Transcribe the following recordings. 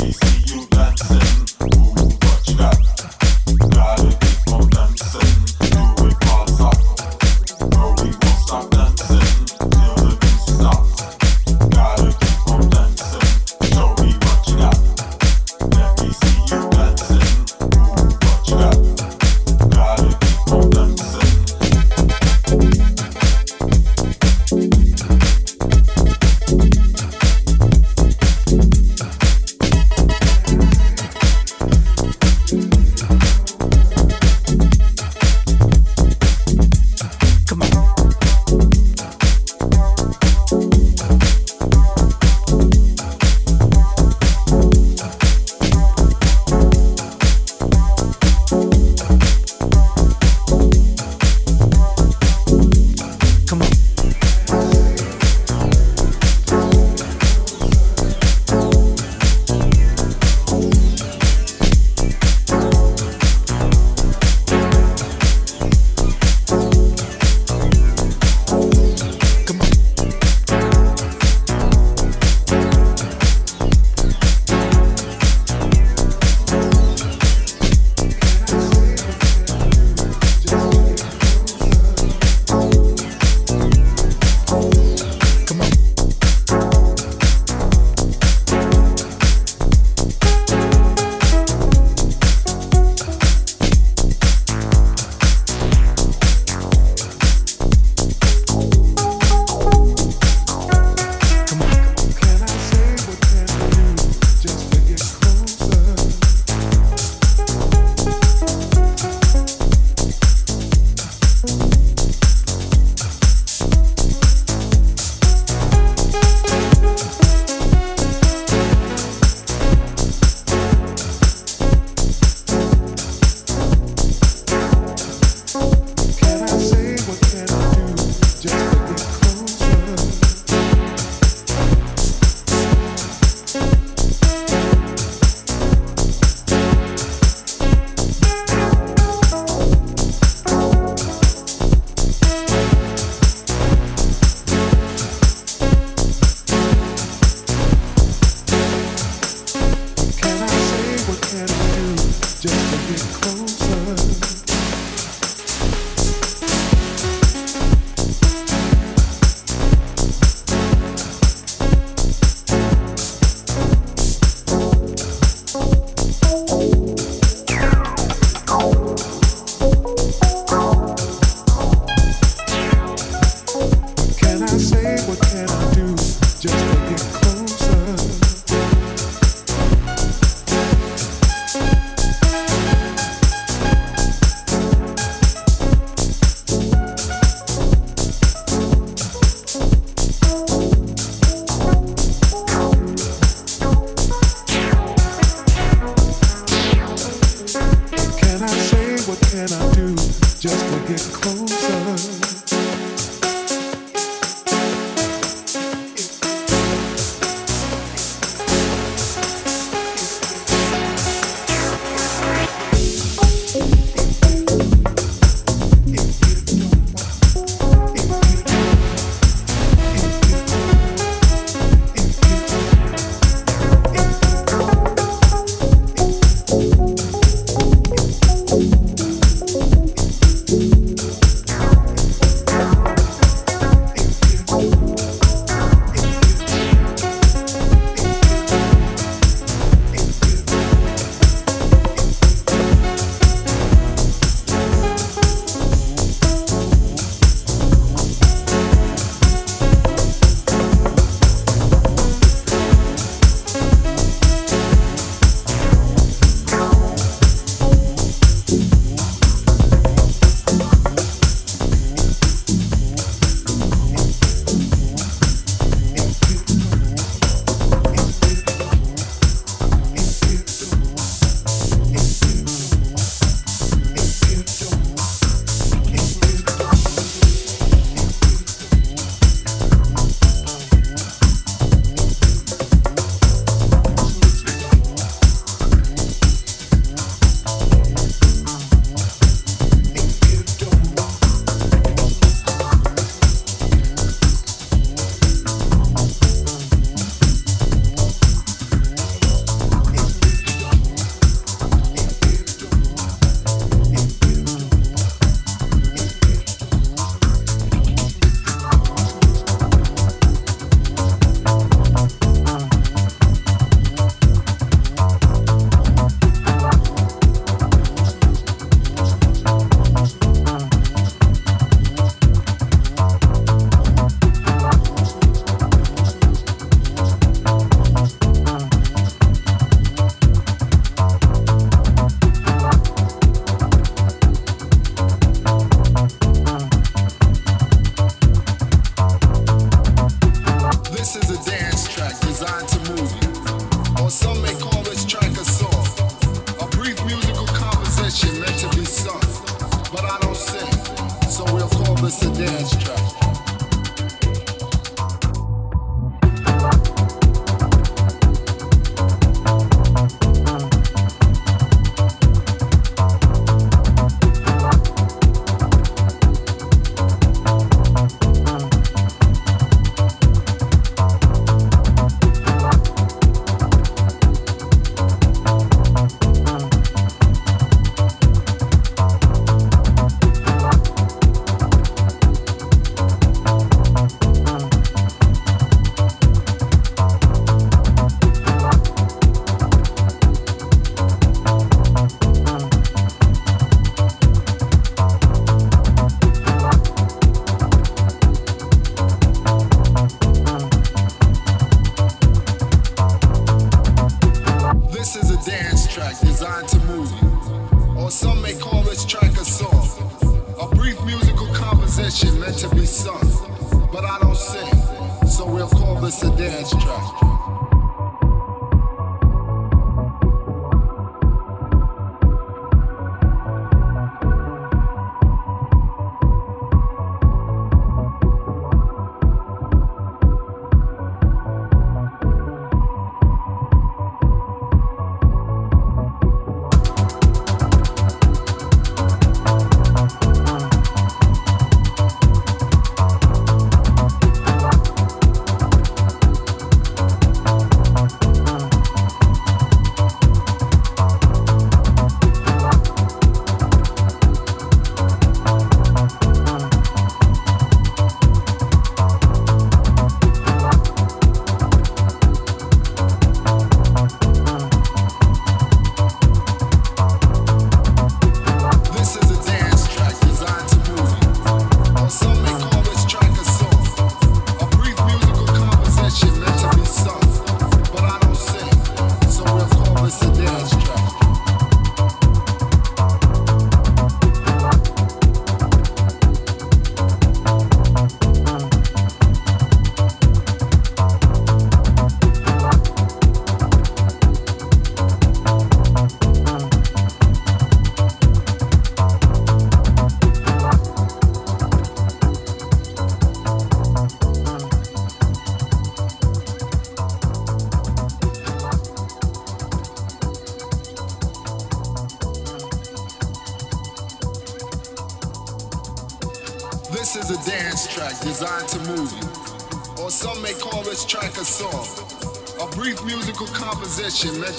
Gotta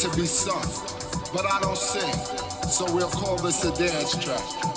to be sung, but I don't sing, so we'll call this a dance track.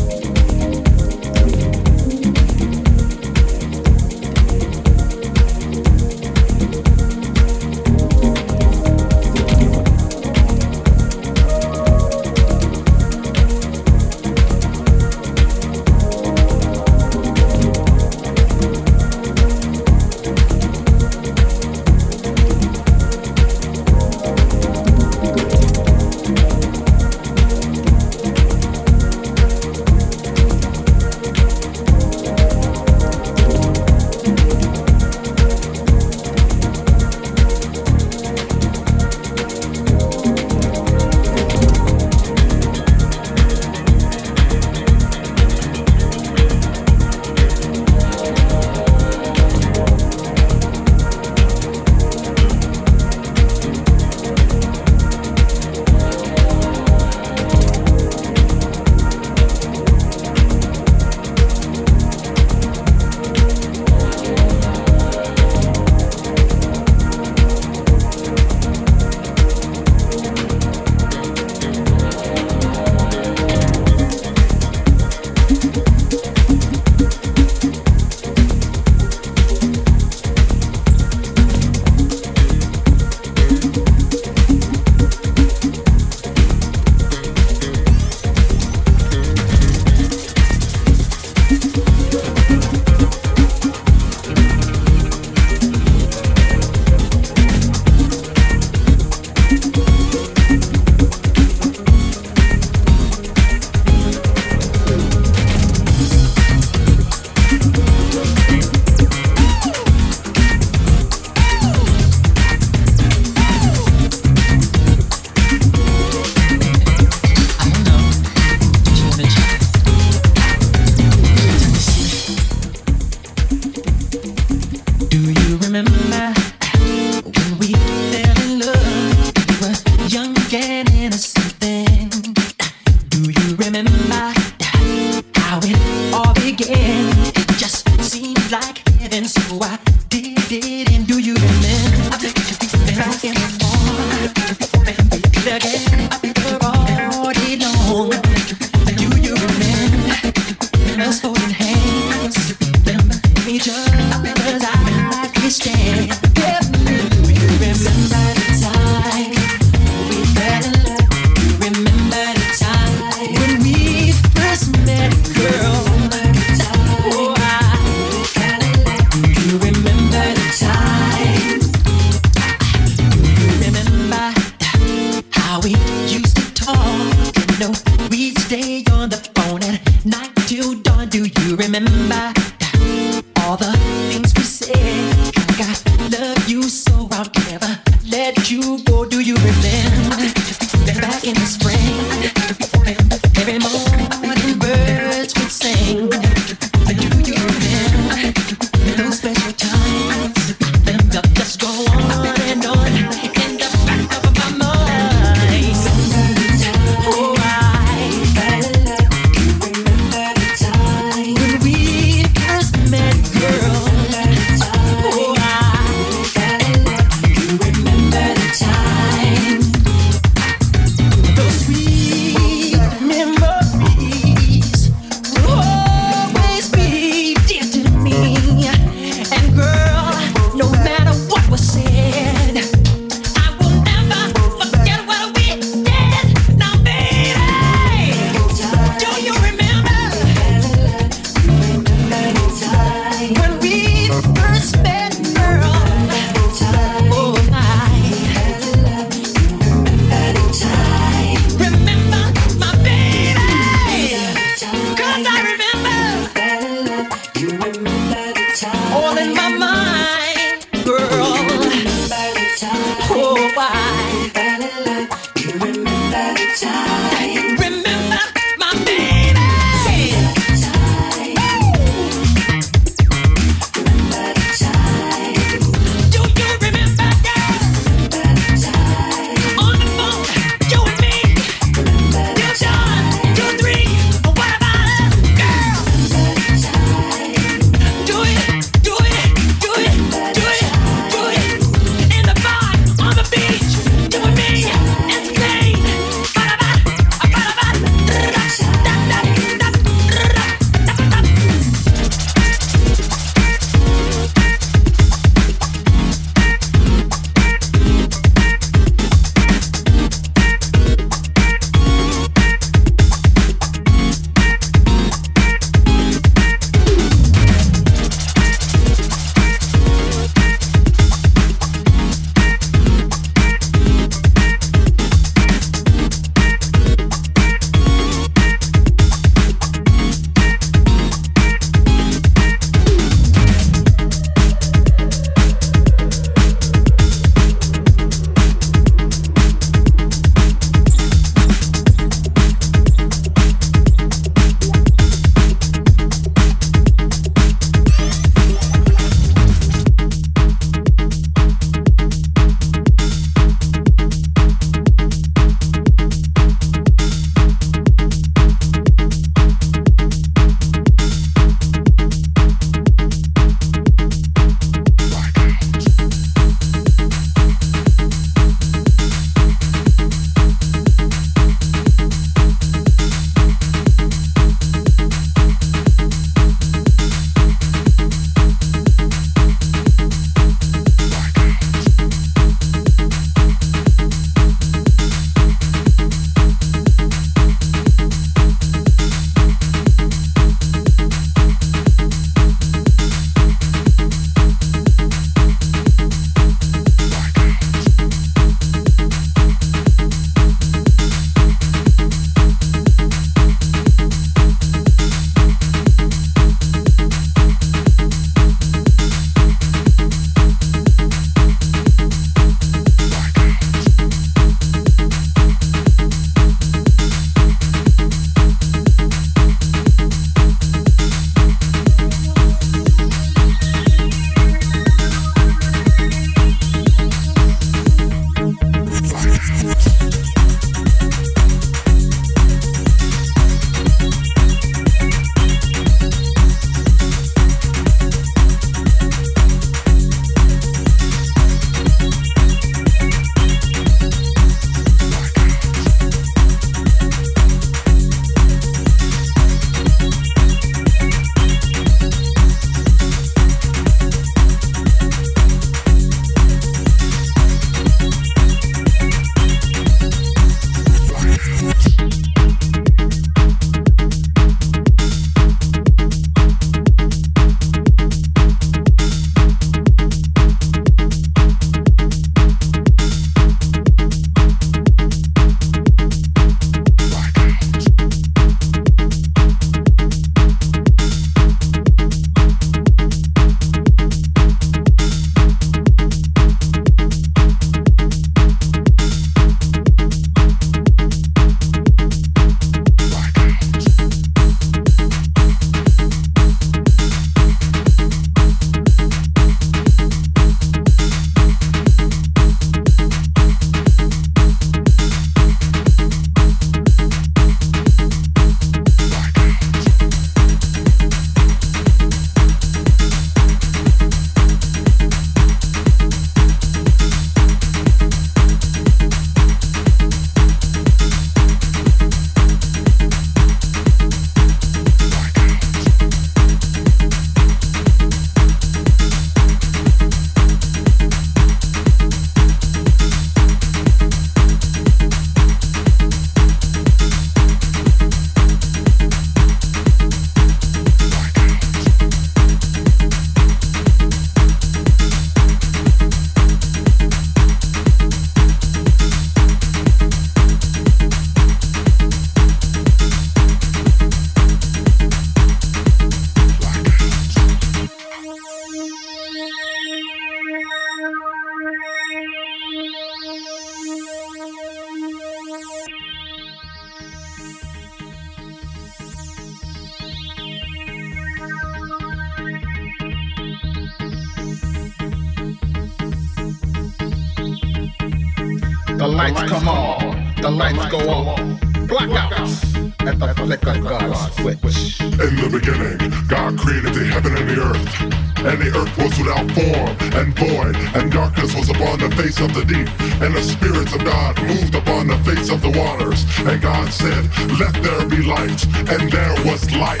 and there was light.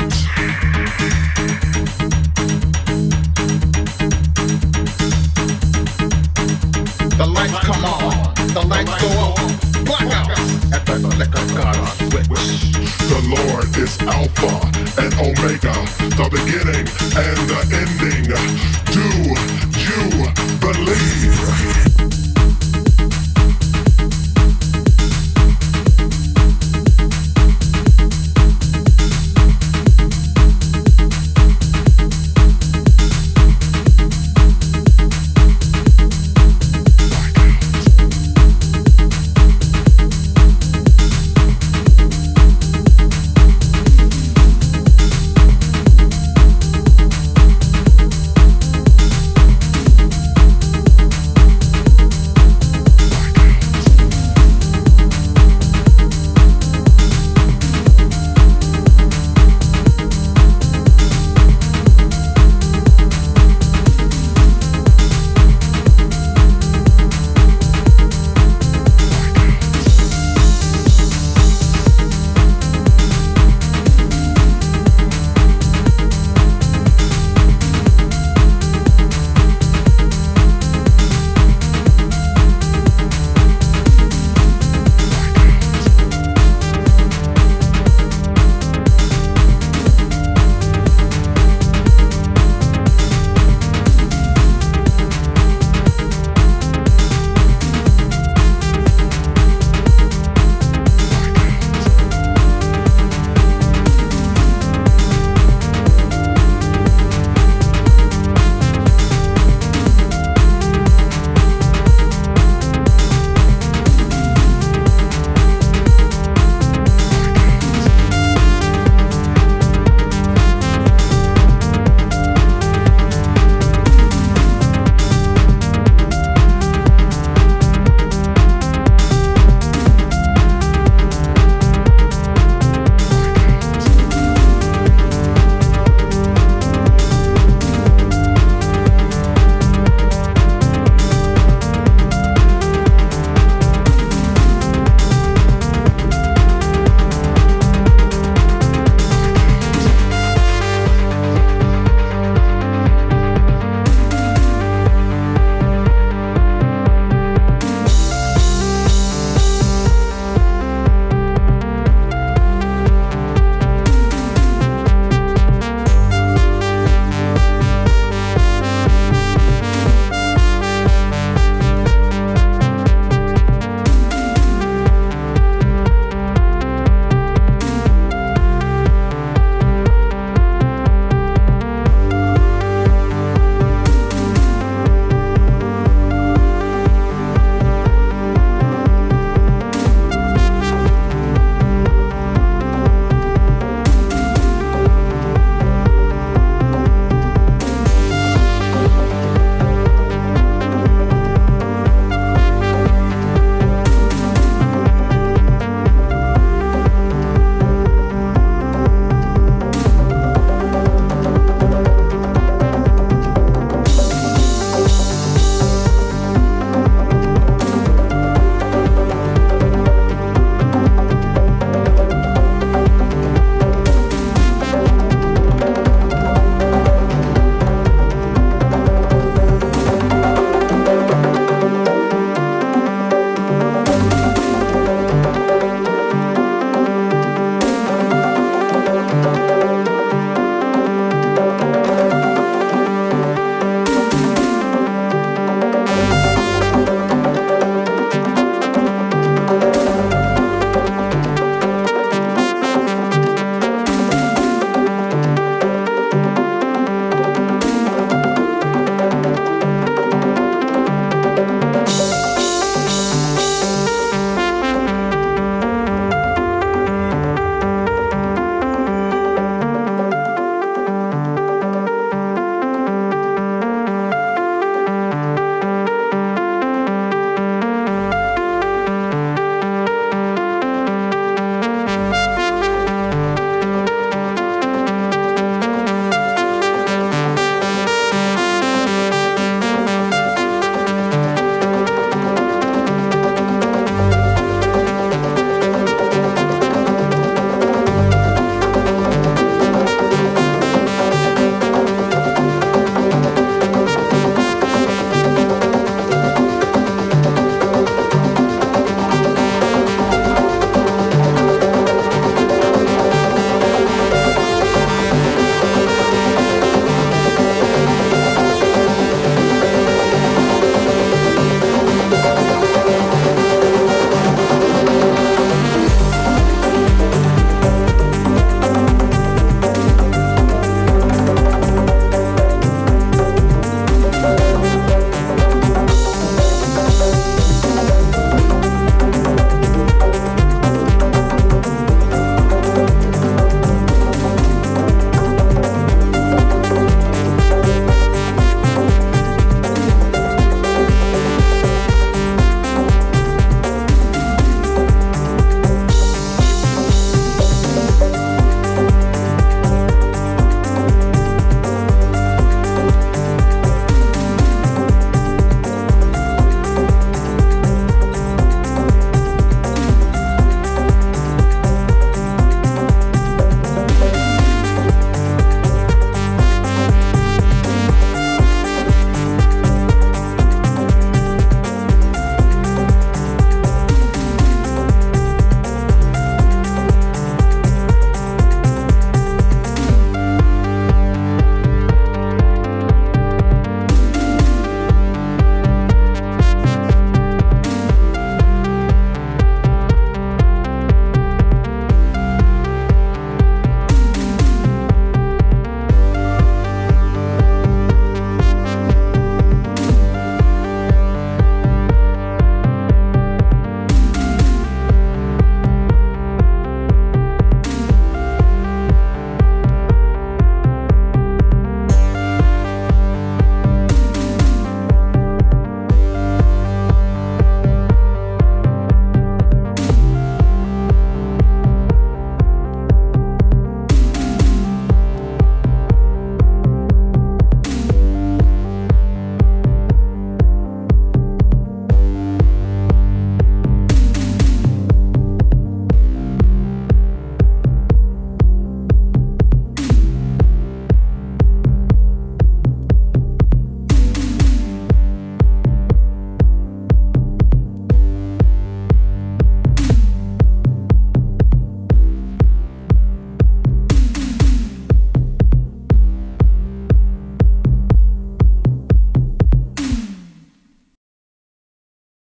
The lights come on, the lights go on. The. The Lord is Alpha and Omega, the beginning and the ending. Do you believe?